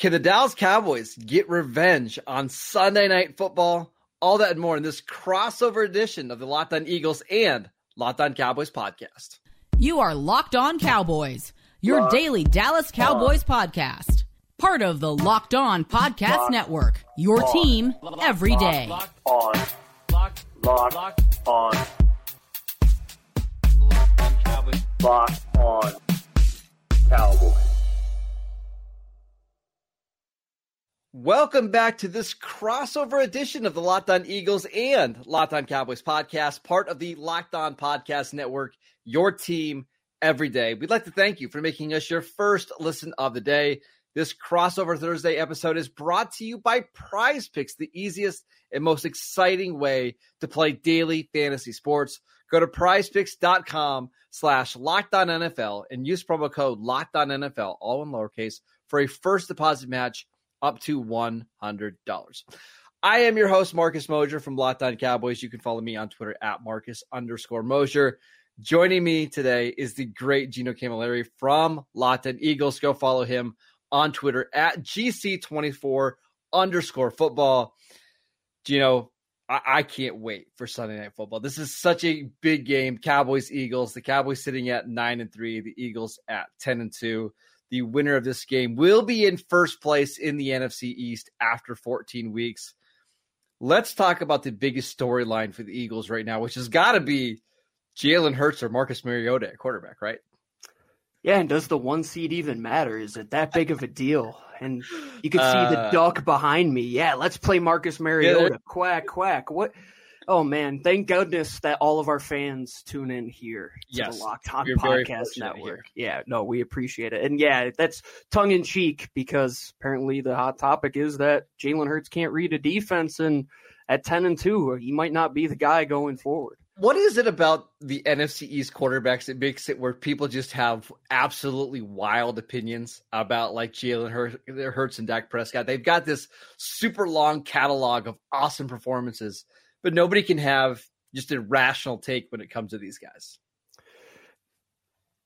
Can the Dallas Cowboys get revenge on Sunday Night Football? All that and more in this crossover edition of the Locked On Eagles and Locked On Cowboys podcast. You are Locked On Cowboys, your Locked daily Dallas Cowboys on. podcast. Part of the Locked On Podcast Locked Network, your on. team every day. Locked on. Locked, Locked, Locked on. Locked on Cowboys. Welcome back to this crossover edition of the Locked On Eagles and Locked On Cowboys podcast, part of the Locked On Podcast Network, your team every day. We'd like to thank you for making us your first listen of the day. This crossover Thursday episode is brought to you by Prize Picks, the easiest and most exciting way to play daily fantasy sports. Go to prizepicks.com slash NFL and use promo code NFL, all in lowercase, for a first deposit match up to $100. I am your host, Marcus Mosher from Locked Cowboys. You can follow me on Twitter at Marcus underscore Mosher. Joining me today is the great Gino Camilleri from Locked Eagles. Go follow him on Twitter at GC24 underscore football. Gino, I-, I can't wait for Sunday night football. This is such a big game. Cowboys, Eagles. The Cowboys sitting at nine and three, the Eagles at 10 and two the winner of this game will be in first place in the NFC East after 14 weeks. Let's talk about the biggest storyline for the Eagles right now, which has got to be Jalen Hurts or Marcus Mariota at quarterback, right? Yeah, and does the one seed even matter? Is it that big of a deal? And you can see uh, the duck behind me. Yeah, let's play Marcus Mariota. Yeah, quack, quack. What? Oh man, thank goodness that all of our fans tune in here to yes, the Locked On Podcast Network. Yeah, no, we appreciate it. And yeah, that's tongue in cheek because apparently the hot topic is that Jalen Hurts can't read a defense and at 10 and 2, he might not be the guy going forward. What is it about the NFC East quarterbacks that makes it where people just have absolutely wild opinions about like Jalen Hurts and Dak Prescott? They've got this super long catalog of awesome performances but nobody can have just a rational take when it comes to these guys.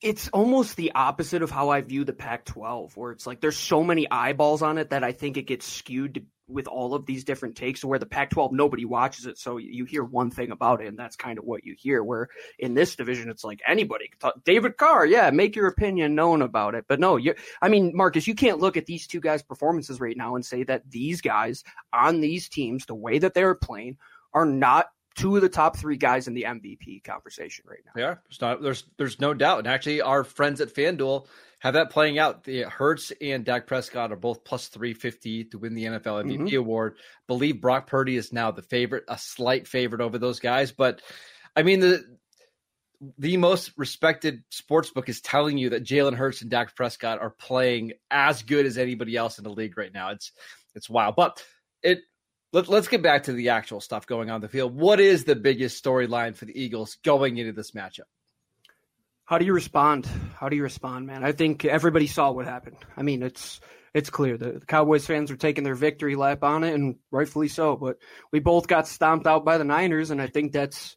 It's almost the opposite of how I view the Pac 12, where it's like there's so many eyeballs on it that I think it gets skewed with all of these different takes. Where the Pac 12, nobody watches it. So you hear one thing about it, and that's kind of what you hear. Where in this division, it's like anybody David Carr, yeah, make your opinion known about it. But no, you I mean, Marcus, you can't look at these two guys' performances right now and say that these guys on these teams, the way that they're playing, are not two of the top three guys in the MVP conversation right now. Yeah, there's not there's there's no doubt. And actually, our friends at FanDuel have that playing out. The Hurts and Dak Prescott are both plus three fifty to win the NFL MVP mm-hmm. award. Believe Brock Purdy is now the favorite, a slight favorite over those guys. But I mean the the most respected sports book is telling you that Jalen Hurts and Dak Prescott are playing as good as anybody else in the league right now. It's it's wild. But it let, us get back to the actual stuff going on the field. What is the biggest storyline for the Eagles going into this matchup? How do you respond? How do you respond, man? I think everybody saw what happened. I mean, it's it's clear the, the Cowboys fans are taking their victory lap on it, and rightfully so. But we both got stomped out by the Niners, and I think that's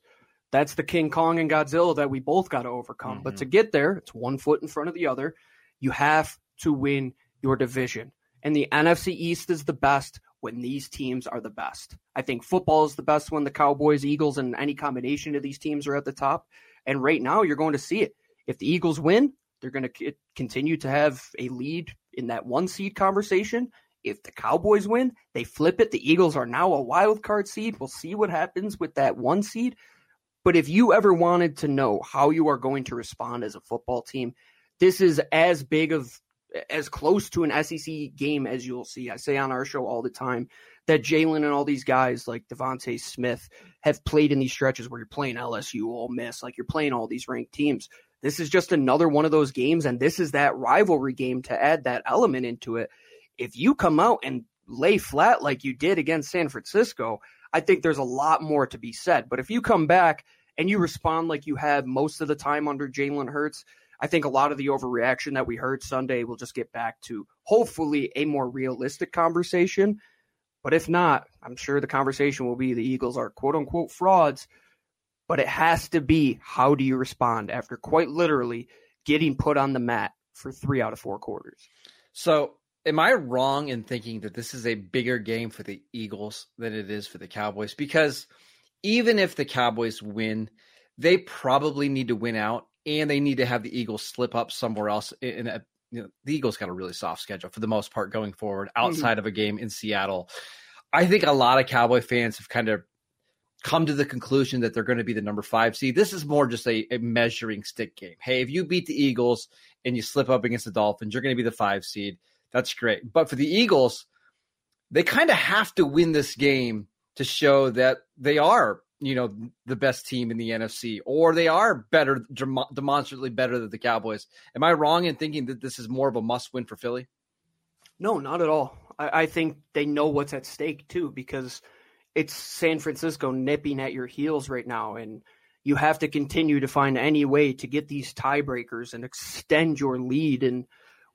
that's the King Kong and Godzilla that we both got to overcome. Mm-hmm. But to get there, it's one foot in front of the other. You have to win your division, and the NFC East is the best when these teams are the best. I think football is the best when the Cowboys, Eagles, and any combination of these teams are at the top. And right now, you're going to see it. If the Eagles win, they're going to continue to have a lead in that one seed conversation. If the Cowboys win, they flip it. The Eagles are now a wild card seed. We'll see what happens with that one seed. But if you ever wanted to know how you are going to respond as a football team, this is as big of as close to an SEC game as you'll see. I say on our show all the time that Jalen and all these guys like DeVonta Smith have played in these stretches where you're playing LSU, Ole Miss, like you're playing all these ranked teams. This is just another one of those games, and this is that rivalry game to add that element into it. If you come out and lay flat like you did against San Francisco, I think there's a lot more to be said. But if you come back and you respond like you have most of the time under Jalen Hurts, I think a lot of the overreaction that we heard Sunday will just get back to hopefully a more realistic conversation. But if not, I'm sure the conversation will be the Eagles are quote unquote frauds. But it has to be how do you respond after quite literally getting put on the mat for three out of four quarters? So, am I wrong in thinking that this is a bigger game for the Eagles than it is for the Cowboys? Because even if the Cowboys win, they probably need to win out and they need to have the Eagles slip up somewhere else. In a, you know, the Eagles got a really soft schedule for the most part going forward mm-hmm. outside mm-hmm. of a game in Seattle. I think a lot of Cowboy fans have kind of come to the conclusion that they're going to be the number five seed. This is more just a, a, measuring stick game. Hey, if you beat the Eagles and you slip up against the Dolphins, you're going to be the five seed. That's great. But for the Eagles, they kind of have to win this game to show that they are, you know, the best team in the NFC or they are better, demonstrably better than the Cowboys. Am I wrong in thinking that this is more of a must win for Philly? No, not at all. I, I think they know what's at stake too because – it's San Francisco nipping at your heels right now, and you have to continue to find any way to get these tiebreakers and extend your lead And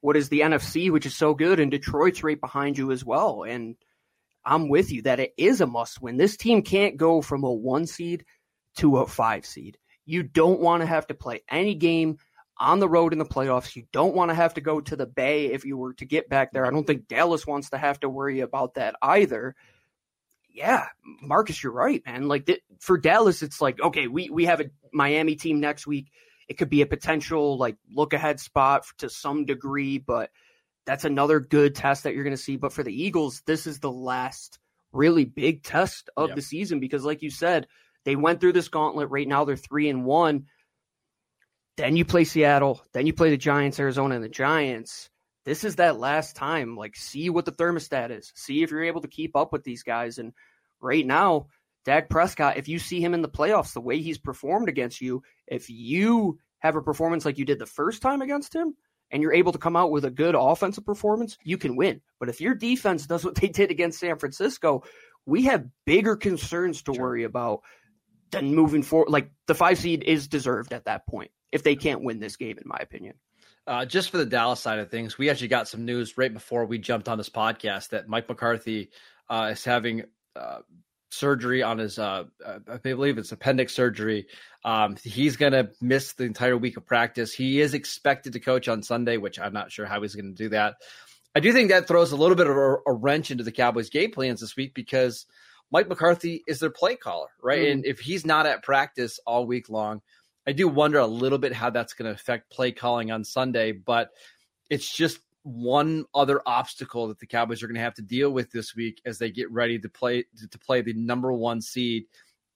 what is the NFC, which is so good, and Detroit's right behind you as well. And I'm with you that it is a must win. This team can't go from a one seed to a five seed. You don't want to have to play any game on the road in the playoffs. You don't want to have to go to the Bay if you were to get back there. I don't think Dallas wants to have to worry about that either yeah, Marcus, you're right, man. Like th- for Dallas, it's like okay, we we have a Miami team next week. It could be a potential like look ahead spot to some degree, but that's another good test that you're going to see. But for the Eagles, this is the last really big test of yep. the season because, like you said, they went through this gauntlet. Right now, they're three and one. Then you play Seattle. Then you play the Giants, Arizona, and the Giants this is that last time. Like, see what the thermostat is. See if you're able to keep up with these guys. And right now, Dak Prescott, if you see him in the playoffs, the way he's performed against you, if you have a performance like you did the first time against him, and you're able to come out with a good offensive performance, you can win. But if your defense does what they did against San Francisco, we have bigger concerns to sure. worry about than moving forward. Like the five seed is deserved at that point if they can't win this game, in my opinion. Uh, just for the Dallas side of things, we actually got some news right before we jumped on this podcast that Mike McCarthy uh, is having uh, surgery on his, uh, I believe it's appendix surgery. Um, he's going to miss the entire week of practice. He is expected to coach on Sunday, which I'm not sure how he's going to do that. I do think that throws a little bit of a, a, wrench into the Cowboys' game plans this week because Mike McCarthy is their play caller, right? Mm. And if he's not at practice all week long, I do wonder a little bit how that's going to affect play calling on Sunday, but it's just one other obstacle that the Cowboys are going to have to deal with this week as they get ready to play to play the number one seed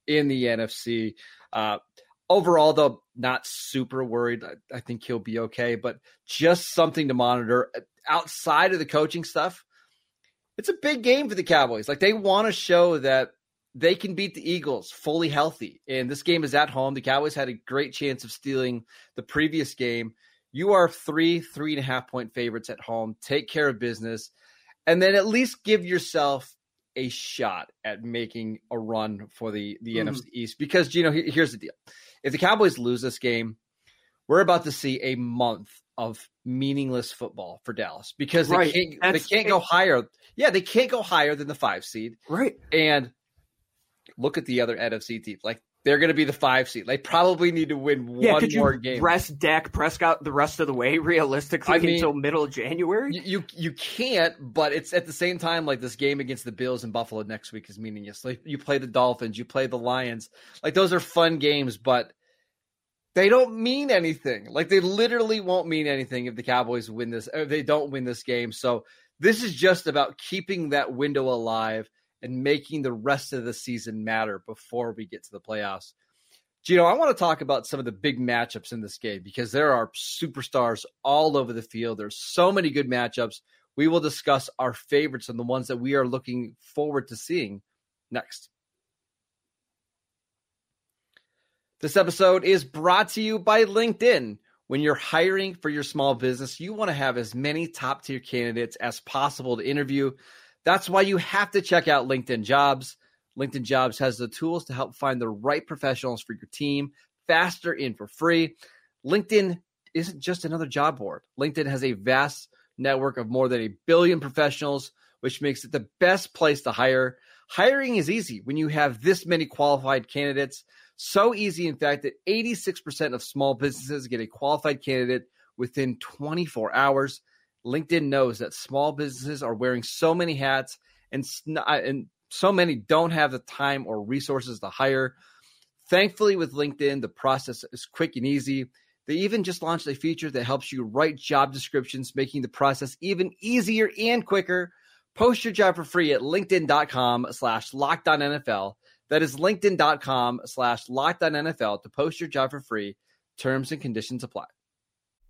in the NFC. Uh, overall, though, not super worried. I, I think he'll be okay, but just something to monitor outside of the coaching stuff. It's a big game for the Cowboys. Like they want to show that they can beat the Eagles fully healthy. And this game is at home. The Cowboys had a great chance of stealing the previous game. You are three, three and a half point favorites at home. Take care of business. And then at least give yourself a shot at making a run for the, the mm. NFC East. Because, you know, here's the deal. If the Cowboys lose this game, we're about to see a month of meaningless football for Dallas because they right. can't, they can't go higher. Yeah, they can't go higher than the five seed. Right. And look at the other NFC teams. Like they're going to be the five seed. They probably need to win yeah, one more game. Rest Dak Prescott the rest of the way, realistically, I mean, until middle of January. You, you, can't, but it's at the same time like this game against the Bills and Buffalo next week is meaningless. Like you play the Dolphins, you play the Lions. Like those are fun games, but they don't mean anything. Like they literally won't mean anything if the Cowboys win this. Or they don't win this game. So this is just about keeping that window alive and making the rest of the season matter before we get to the playoffs. Gino, I want to talk about some of the big matchups in this game because there are superstars all over the field. There's so many good matchups. We will discuss our favorites and the ones that we are looking forward to seeing next. This episode is brought to you by LinkedIn. When you're hiring for your small business, you want to have as many top tier candidates as possible to interview. That's why you have to check out LinkedIn Jobs. LinkedIn Jobs has the tools to help find the right professionals for your team faster and for free. LinkedIn isn't just another job board. LinkedIn has a vast network of more than a billion professionals, which makes it the best place to hire. Hiring is easy when you have this many qualified candidates. So easy, in fact, that 86% of small businesses get a qualified candidate within 24 hours. LinkedIn knows that small businesses are wearing so many hats and, and so many don't have the time or resources to hire. Thankfully, with LinkedIn, the process is quick and easy. They even just launched a feature that helps you write job descriptions, making the process even easier and quicker. Post your job for free at linkedin.com slash NFL. That is linkedin.com slash NFL to post your job for free. Terms and conditions apply.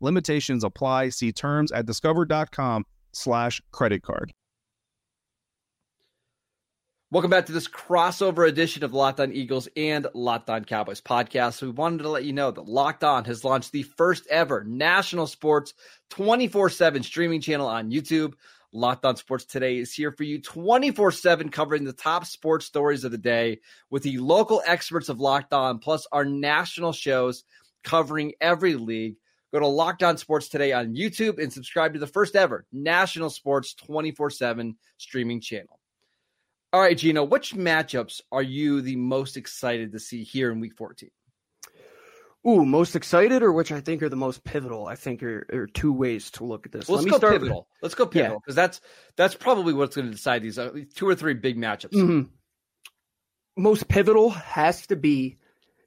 Limitations apply. See terms at discover.com slash credit card. Welcome back to this crossover edition of Locked On Eagles and Locked On Cowboys podcast. We wanted to let you know that Locked On has launched the first ever national sports 24 7 streaming channel on YouTube. Locked On Sports Today is here for you 24 7, covering the top sports stories of the day with the local experts of Locked On, plus our national shows covering every league. Go to Locked On Sports Today on YouTube and subscribe to the first ever national sports 24 7 streaming channel. All right, Gino, which matchups are you the most excited to see here in week 14? Ooh, most excited or which I think are the most pivotal? I think are, are two ways to look at this. Well, let's go pivotal. With, let's go pivotal because yeah. that's that's probably what's going to decide these uh, two or three big matchups. Mm-hmm. Most pivotal has to be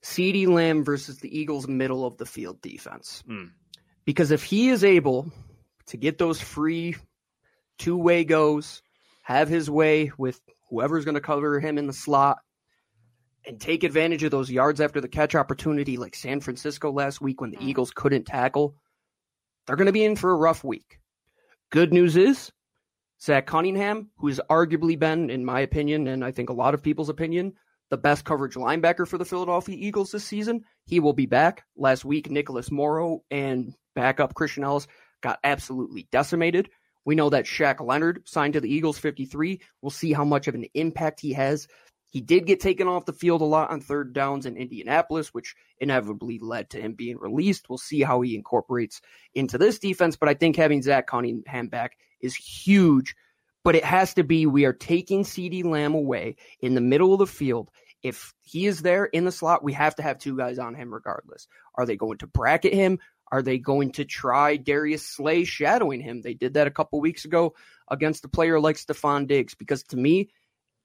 CeeDee Lamb versus the Eagles' middle of the field defense. Mm. Because if he is able to get those free two way goes, have his way with whoever's going to cover him in the slot, and take advantage of those yards after the catch opportunity, like San Francisco last week when the mm. Eagles couldn't tackle, they're going to be in for a rough week. Good news is, Zach Cunningham, who has arguably been, in my opinion, and I think a lot of people's opinion, the best coverage linebacker for the Philadelphia Eagles this season, he will be back. Last week, Nicholas Morrow and backup Christian Elliss got absolutely decimated. We know that Shaq Leonard signed to the Eagles 53. We'll see how much of an impact he has. He did get taken off the field a lot on third downs in Indianapolis, which inevitably led to him being released. We'll see how he incorporates into this defense, but I think having Zach Cunningham back is huge. But it has to be we are taking CeeDee Lamb away in the middle of the field. If he is there in the slot, we have to have two guys on him regardless. Are they going to bracket him? Are they going to try Darius Slay shadowing him? They did that a couple weeks ago against a player like Stefon Diggs. Because to me,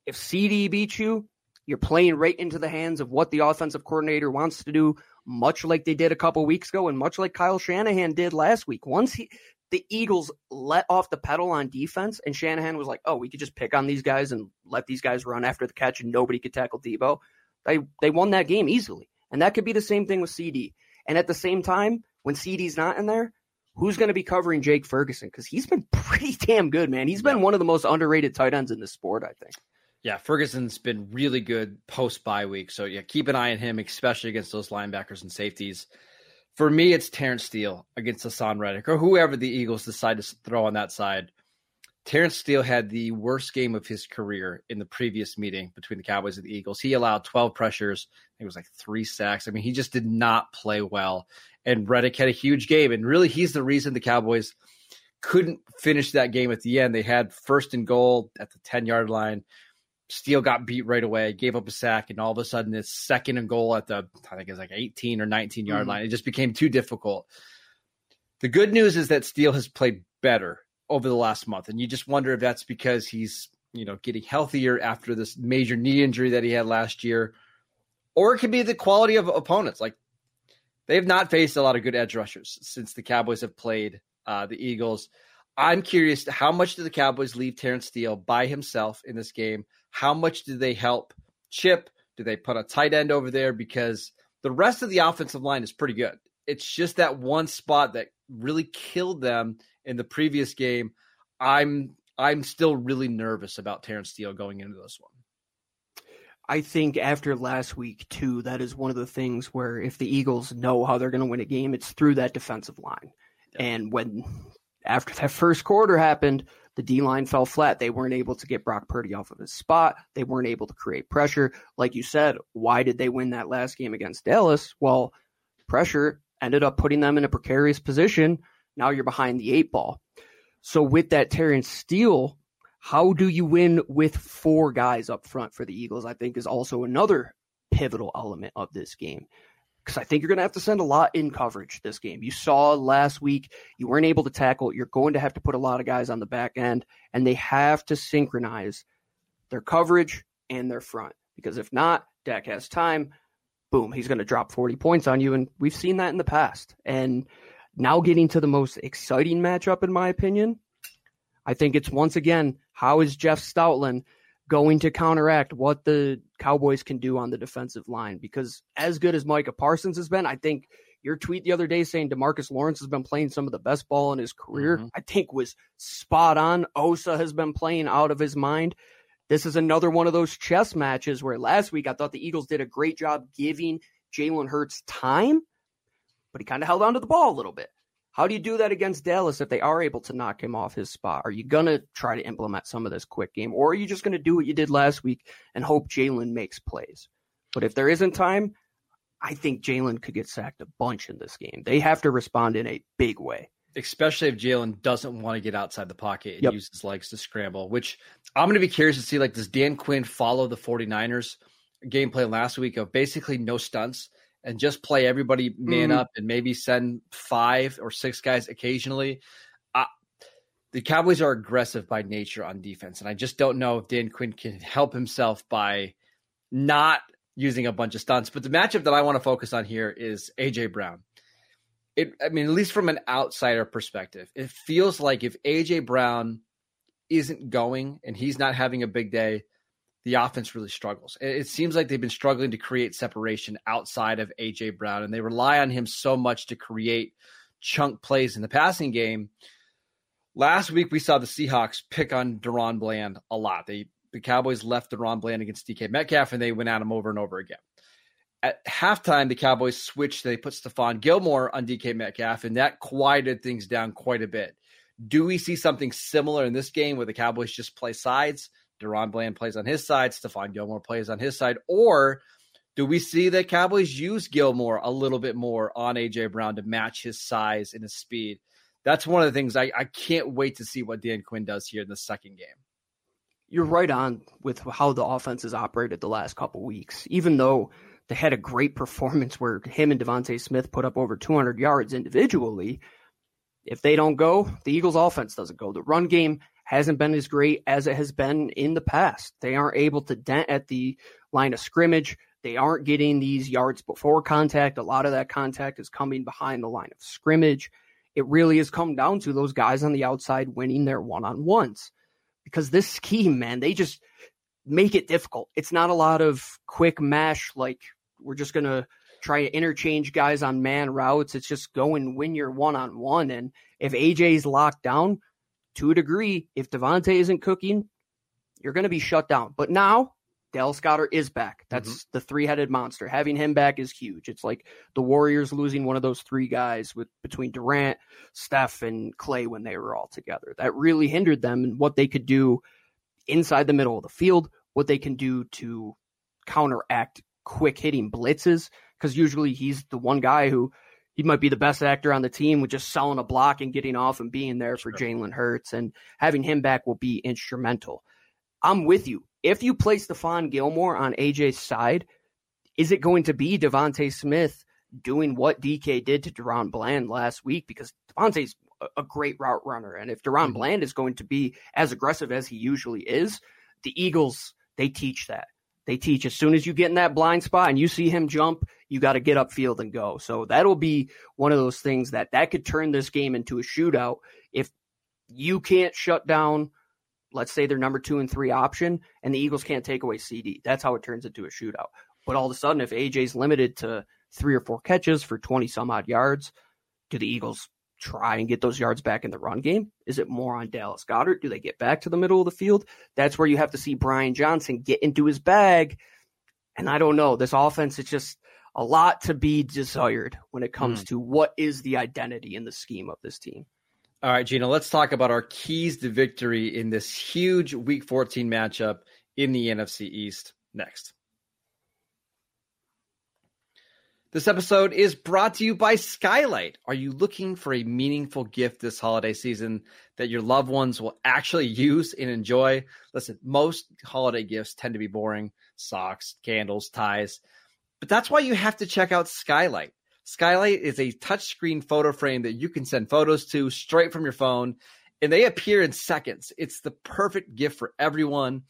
if CeeDee beats you, you're playing right into the hands of what the offensive coordinator wants to do, much like they did a couple weeks ago, and much like Kyle Shanahan did last week. Once he, the Eagles let off the pedal on defense, and Shanahan was like, "Oh, we could just pick on these guys and let these guys run after the catch, and nobody could tackle Deebo." They they won that game easily, and that could be the same thing with CeeDee. And at the same time, when CeeDee's not in there, who's going to be covering Jake Ferguson? Because he's been pretty damn good, man. He's been one of the most underrated tight ends in the sport, I think. Yeah, Ferguson's been really good post bye week. So yeah, keep an eye on him, especially against those linebackers and safeties. For me, it's Terence Steele against Haason Reddick or whoever the Eagles decide to throw on that side. Terence Steele had the worst game of his career in the previous meeting between the Cowboys and the Eagles. He allowed 12 pressures. It was like three sacks. I mean, he just did not play well and Reddick had a huge game. And really, he's the reason the Cowboys couldn't finish that game at the end. They had first and goal at the 10 yard line. Steele got beat right away, gave up a sack, and all of a sudden it's second and goal at the, I think it's like 18 or 19 yard mm-hmm. line. It just became too difficult. The good news is that Steele has played better over the last month. And you just wonder if that's because he's, you know, getting healthier after this major knee injury that he had last year. Or it could be the quality of opponents. Like they have not faced a lot of good edge rushers since the Cowboys have played uh, the Eagles. I'm curious how much do the Cowboys leave Terence Steele by himself in this game? How much do they help Chip? Do they put a tight end over there? Because the rest of the offensive line is pretty good. It's just that one spot that really killed them in the previous game. I'm I'm still really nervous about Terence Steele going into this one. I think after last week too, that is one of the things where if the Eagles know how they're going to win a game, it's through that defensive line. Yeah. And when after that first quarter happened, the D line fell flat. They weren't able to get Brock Purdy off of his spot. They weren't able to create pressure. Like you said, why did they win that last game against Dallas? Well, pressure ended up putting them in a precarious position. Now you're behind the eight ball. So with that Terence Steele, how do you win with four guys up front for the Eagles? I think is also another pivotal element of this game because I think you're going to have to send a lot in coverage this game. You saw last week you weren't able to tackle. You're going to have to put a lot of guys on the back end, and they have to synchronize their coverage and their front because if not, Dak has time. Boom, he's going to drop 40 points on you, and we've seen that in the past. And now getting to the most exciting matchup, in my opinion, I think it's once again how is Jeff Stoutland going to counteract what the Cowboys can do on the defensive line. Because as good as Micah Parsons has been, I think your tweet the other day saying Demarcus Lawrence has been playing some of the best ball in his career, mm-hmm. I think was spot on. Osa has been playing out of his mind. This is another one of those chess matches where last week I thought the Eagles did a great job giving Jalen Hurts time, but he kind of held on to the ball a little bit. How do you do that against Dallas if they are able to knock him off his spot? Are you going to try to implement some of this quick game, or are you just going to do what you did last week and hope Jalen makes plays? But if there isn't time, I think Jalen could get sacked a bunch in this game. They have to respond in a big way. Especially if Jalen doesn't want to get outside the pocket and yep. use his legs to scramble, which I'm going to be curious to see. Like, does Dan Quinn follow the 49ers game plan last week of basically no stunts? and just play everybody man mm. up and maybe send five or six guys occasionally. Uh, the Cowboys are aggressive by nature on defense, and I just don't know if Dan Quinn can help himself by not using a bunch of stunts. But the matchup that I want to focus on here is AJ Brown. It, I mean, at least from an outsider perspective, it feels like if AJ Brown isn't going and he's not having a big day, the offense really struggles. It seems like they've been struggling to create separation outside of AJ Brown, and they rely on him so much to create chunk plays in the passing game. Last week we saw the Seahawks pick on DaRon Bland a lot. They the Cowboys left DaRon Bland against DK Metcalf, and they went at him over and over again. At halftime, the Cowboys switched. They put Stephon Gilmore on DK Metcalf, and that quieted things down quite a bit. Do we see something similar in this game where the Cowboys just play sides? DaRon Bland plays on his side, Stephon Gilmore plays on his side, or do we see the Cowboys use Gilmore a little bit more on AJ Brown to match his size and his speed? That's one of the things I, I can't wait to see what Dan Quinn does here in the second game. You're right on with how the offense has operated the last couple weeks. Even though they had a great performance where him and DeVonta Smith put up over 200 yards individually, if they don't go, the Eagles' offense doesn't go. The run game hasn't been as great as it has been in the past. They aren't able to dent at the line of scrimmage. They aren't getting these yards before contact. A lot of that contact is coming behind the line of scrimmage. It really has come down to those guys on the outside winning their one on ones because this scheme, man, they just make it difficult. It's not a lot of quick mash like we're just going to try to interchange guys on man routes. It's just go and win your one on one. And if AJ's locked down, to a degree, if DeVonta isn't cooking, you're going to be shut down. But now Dallas Goedert is back. That's mm-hmm. the three-headed monster. Having him back is huge. It's like the Warriors losing one of those three guys with between Durant, Steph, and Klay when they were all together. That really hindered them and what they could do inside the middle of the field, what they can do to counteract quick hitting blitzes. Because usually he's the one guy who he might be the best actor on the team with just selling a block and getting off and being there for sure. Jalen Hurts. And having him back will be instrumental. I'm with you. If you place Stephon Gilmore on AJ's side, is it going to be DeVonta Smith doing what DK did to DaRon Bland last week? Because DeVonta's a great route runner. And if DaRon mm-hmm. Bland is going to be as aggressive as he usually is, the Eagles, they teach that. They teach as soon as you get in that blind spot and you see him jump, you got to get upfield and go. So that'll be one of those things that that could turn this game into a shootout if You can't shut down, let's say their number two and three option, and the Eagles can't take away CeeDee. That's how it turns into a shootout. But all of a sudden, if AJ's limited to three or four catches for 20 some odd yards, do the Eagles try and get those yards back in the run game? Is it more on Dallas Goedert? Do they get back to the middle of the field? That's where you have to see Brian Johnson get into his bag. And I don't know. This offense is just a lot to be desired when it comes mm. to what is the identity in the scheme of this team. All right, Gino, let's talk about our keys to victory in this huge week 14 matchup in the NFC East next. This episode is brought to you by Skylight. Are you looking for a meaningful gift this holiday season that your loved ones will actually use and enjoy? Listen, most holiday gifts tend to be boring socks, candles, ties. But that's why you have to check out Skylight. Skylight is a touchscreen photo frame that you can send photos to straight from your phone, and they appear in seconds. It's the perfect gift for everyone.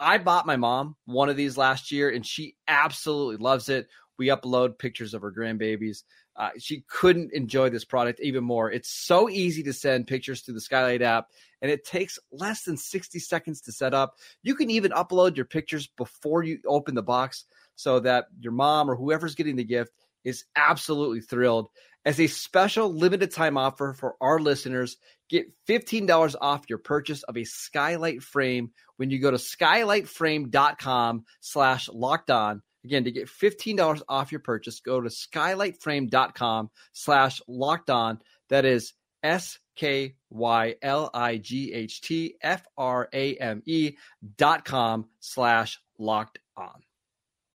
I bought my mom one of these last year, and she absolutely loves it. We upload pictures of her grandbabies. Uh, she couldn't enjoy this product even more. It's so easy to send pictures through the Skylight app, and it takes less than 60 seconds to set up. You can even upload your pictures before you open the box so that your mom or whoever's getting the gift is absolutely thrilled. As a special limited time offer for our listeners, get $15 off your purchase of a skylight frame when you go to skylightframe.com slash locked on. Again, to get $15 off your purchase, go to skylightframe.com slash locked on. That is S K Y L I G H T F R A M E dot com slash locked on.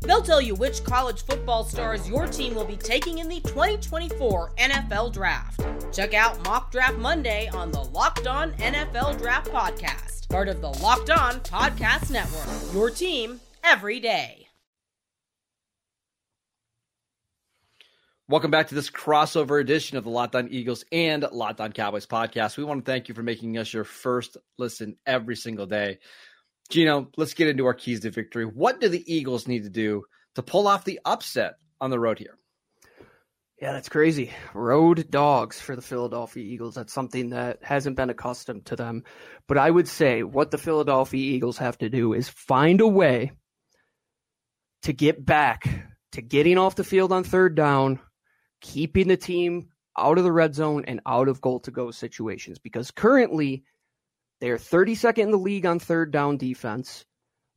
They'll tell you which college football stars your team will be taking in the 2024 NFL Draft. Check out Mock Draft Monday on the Locked On NFL Draft Podcast, part of the Locked On Podcast Network. Your team every day. Welcome back to this crossover edition of the Locked On Eagles and Locked On Cowboys podcast. We want to thank you for making us your first listen every single day. Gino, let's get into our keys to victory. What do the Eagles need to do to pull off the upset on the road here? Yeah, that's crazy. Road dogs for the Philadelphia Eagles. That's something that hasn't been accustomed to them. But I would say what the Philadelphia Eagles have to do is find a way to get back to getting off the field on third down, keeping the team out of the red zone and out of goal to go situations. Because currently, they are 32nd in the league on third down defense.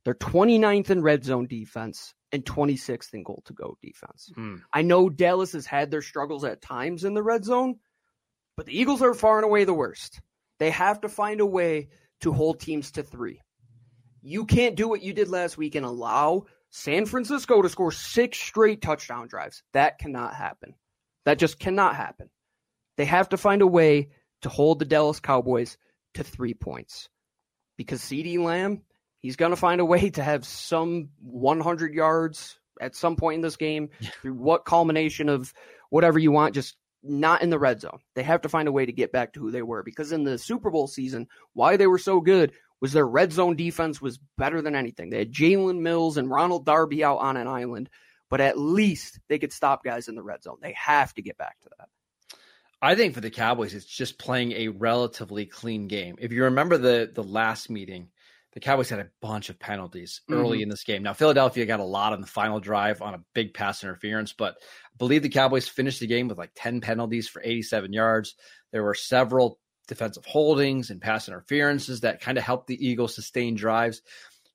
They're 29th in red zone defense and 26th in goal to go defense. Mm. I know Dallas has had their struggles at times in the red zone, but the Eagles are far and away the worst. They have to find a way to hold teams to three. You can't do what you did last week and allow San Francisco to score six straight touchdown drives. That cannot happen. That just cannot happen. They have to find a way to hold the Dallas Cowboys to three points because CeeDee Lamb, he's going to find a way to have some 100 yards at some point in this game through what culmination of whatever you want, just not in the red zone. They have to find a way to get back to who they were because in the Super Bowl season, why they were so good was their red zone defense was better than anything. They had Jalen Mills and Ronald Darby out on an island, but at least they could stop guys in the red zone. They have to get back to that. I think for the Cowboys, it's just playing a relatively clean game. If you remember the the last meeting, the Cowboys had a bunch of penalties early mm-hmm. in this game. Now Philadelphia got a lot on the final drive on a big pass interference, but I believe the Cowboys finished the game with like 10 penalties for 87 yards. There were several defensive holdings and pass interferences that kind of helped the Eagles sustain drives.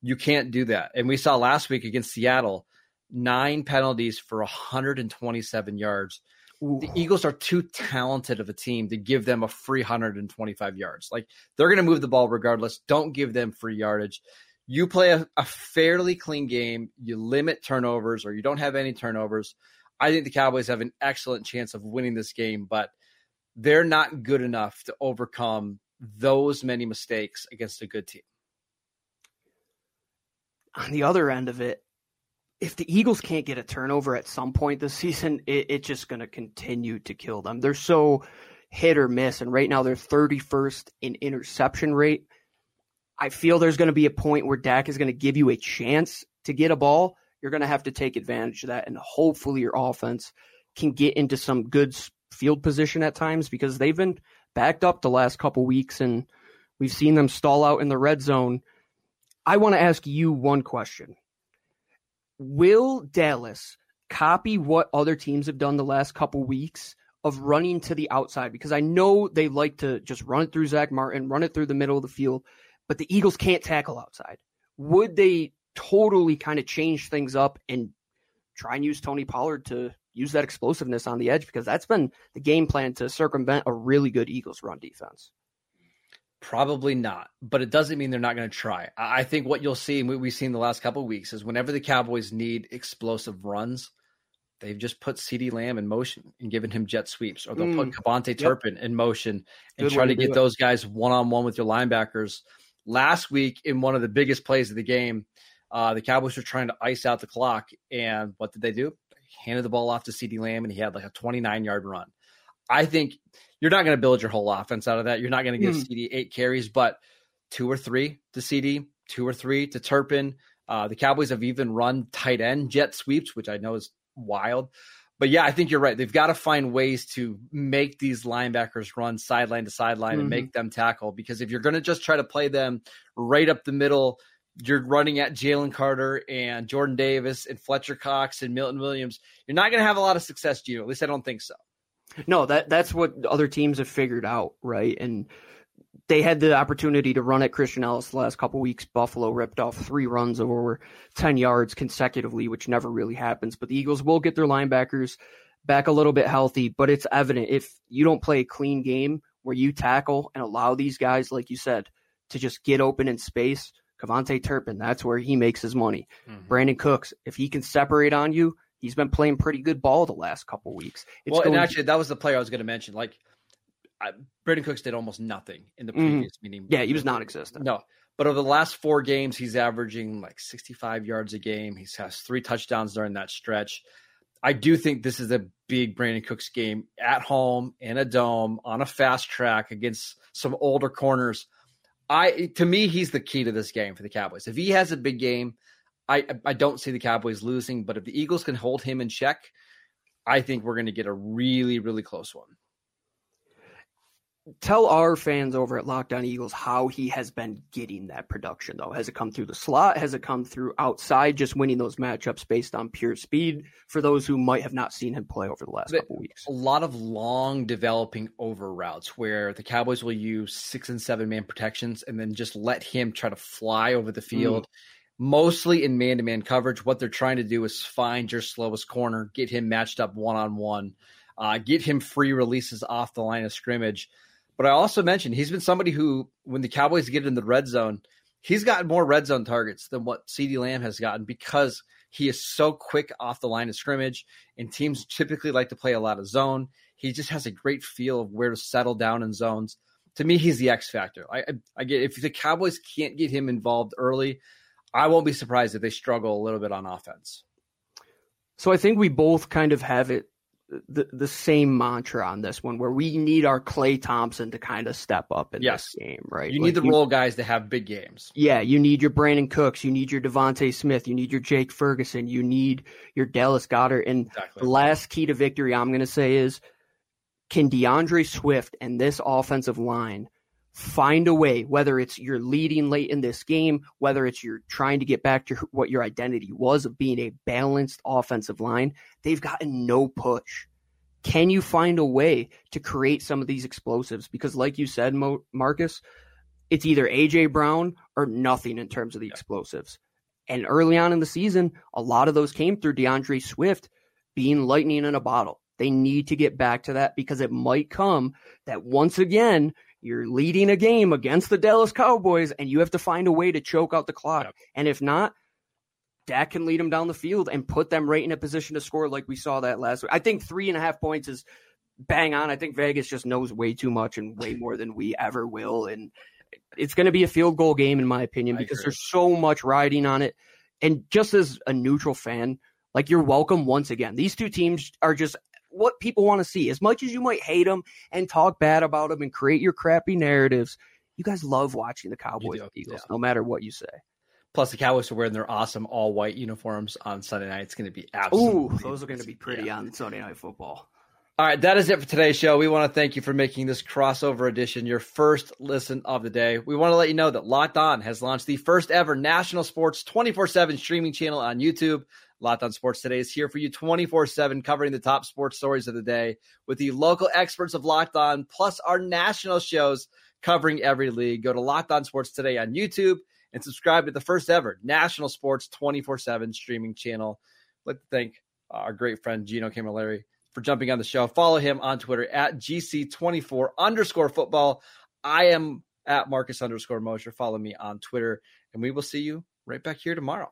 You can't do that. And we saw last week against Seattle, nine penalties for 127 yards the Eagles are too talented of a team to give them a free 125 yards. Like they're going to move the ball regardless. Don't give them free yardage. You play a, a, fairly clean game. You limit turnovers, or you don't have any turnovers. I think the Cowboys have an excellent chance of winning this game, but they're not good enough to overcome those many mistakes against a good team. On the other end of it, if the Eagles can't get a turnover at some point this season, it, it's just going to continue to kill them. They're so hit or miss, and right now they're 31st in interception rate. I feel there's going to be a point where Dak is going to give you a chance to get a ball. You're going to have to take advantage of that, and hopefully your offense can get into some good field position at times because they've been backed up the last couple weeks, and we've seen them stall out in the red zone. I want to ask you one question Will Dallas copy what other teams have done the last couple weeks of running to the outside? Because I know they like to just run it through Zack Martin, run it through the middle of the field, but the Eagles can't tackle outside. Would they totally kind of change things up and try and use Tony Pollard to use that explosiveness on the edge? Because that's been the game plan to circumvent a really good Eagles run defense. Probably not, but it doesn't mean they're not going to try. I think what you'll see, and what we've seen the last couple of weeks, is whenever the Cowboys need explosive runs, they've just put CeeDee Lamb in motion and given him jet sweeps, or they'll mm. put KaVontae Turpin in motion and Good try to, to get those guys one on one with your linebackers. Last week, in one of the biggest plays of the game, uh, the Cowboys were trying to ice out the clock, and what did they do? They handed the ball off to CeeDee Lamb, and he had like a 29 yard run. I think you're not going to build your whole offense out of that. You're not going to give mm. CeeDee eight carries, but two or three to CeeDee, two or three to Turpin. Uh, the Cowboys have even run tight end jet sweeps, which I know is wild. But yeah, I think you're right. They've got to find ways to make these linebackers run sideline to sideline mm-hmm. and make them tackle. Because if you're going to just try to play them right up the middle, you're running at Jalen Carter and Jordan Davis and Fletcher Cox and Milton Williams. You're not going to have a lot of success, Gino. At least I don't think so. No, that that's what other teams have figured out, right? And they had the opportunity to run at Christian Elliss the last couple weeks. Buffalo ripped off three runs of over 10 yards consecutively, which never really happens. But the Eagles will get their linebackers back a little bit healthy, but it's evident if you don't play a clean game where you tackle and allow these guys, like you said, to just get open in space, KaVontae Turpin, that's where he makes his money. Mm-hmm. Brandin Cooks, if he can separate on you, he's been playing pretty good ball the last couple weeks. It's well, and actually, that was the player I was going to mention. Like, I, Brandin Cooks did almost nothing in the mm-hmm. previous mm, meeting. Yeah, he was non-existent. No, but over the last four games, he's averaging like 65 yards a game. He has three touchdowns during that stretch. I do think this is a big Brandin Cooks game at home in a dome on a fast track against some older corners. I to me, he's the key to this game for the Cowboys. If he has a big game, I I don't see the Cowboys losing, but if the Eagles can hold him in check, I think we're going to get a really really close one. Tell our fans over at Locked On Eagles how he has been getting that production though. Has it come through the slot? Has it come through outside, just winning those matchups based on pure speed? For those who might have not seen him play over the last couple weeks, a lot of long developing over routes where the Cowboys will use six and seven man protections and then just let him try to fly over the field. Mm mostly in man to man coverage. What they're trying to do is find your slowest corner, get him matched up one on one, get him free releases off the line of scrimmage. But I also mentioned he's been somebody who, when the Cowboys get in the red zone, he's gotten more red zone targets than what CeeDee Lamb has gotten because he is so quick off the line of scrimmage, and teams typically like to play a lot of zone. He just has a great feel of where to settle down in zones. To me, he's the X factor. I, I, I get if the Cowboys can't get him involved early, I won't be surprised if they struggle a little bit on offense. So I think we both kind of have it the the same mantra on this one, where we need our Klay Thompson to kind of step up in yes. this game, right? You need like the role guys to have big games. Yeah, you need your Brandin Cooks, you need your DeVonta Smith, you need your Jake Ferguson, you need your Dallas Goedert. And exactly. the last key to victory, I'm going to say, is can D'Andre Swift and this offensive line find a way, whether it's you're leading late in this game, whether it's you're trying to get back to what your identity was of being a balanced offensive line, they've gotten no push. Can you find a way to create some of these explosives? Because, like you said, Mo- Marcus, it's either AJ Brown or nothing in terms of the explosives. And early on in the season, a lot of those came through D'Andre Swift being lightning in a bottle. They need to get back to that because it might come that once again you're leading a game against the Dallas Cowboys, and you have to find a way to choke out the clock. Yep. And if not, Dak can lead them down the field and put them right in a position to score, like we saw that last week. I think three and a half points is bang on. I think Vegas just knows way too much and way more than we ever will. And it's going to be a field goal game, in my opinion, because there's so much riding on it. And just as a neutral fan, like you're welcome once again. These two teams are just what people want to see. As much as you might hate them and talk bad about them and create your crappy narratives, you guys love watching the Cowboys and Eagles, yeah. no matter what you say. Plus, the Cowboys are wearing their awesome all white uniforms on Sunday night. It's going to be absolutely. Ooh, those are going to be pretty yeah. on Sunday Night Football. All right, that is it for today's show. We want to thank you for making this crossover edition your first listen of the day. We want to let you know that Locked On has launched the first ever national sports 24 7 streaming channel on YouTube. Locked On Sports Today is here for you 24 7, covering the top sports stories of the day with the local experts of Locked On, plus our national shows covering every league. Go to Locked On Sports Today on YouTube and subscribe to the first ever national sports 24 7 streaming channel. I'd like thank our great friend Gino Camilleri for jumping on the show. Follow him on Twitter at GC24 underscore football. I am at Marcus underscore Mosher. Follow me on Twitter, and we will see you right back here tomorrow.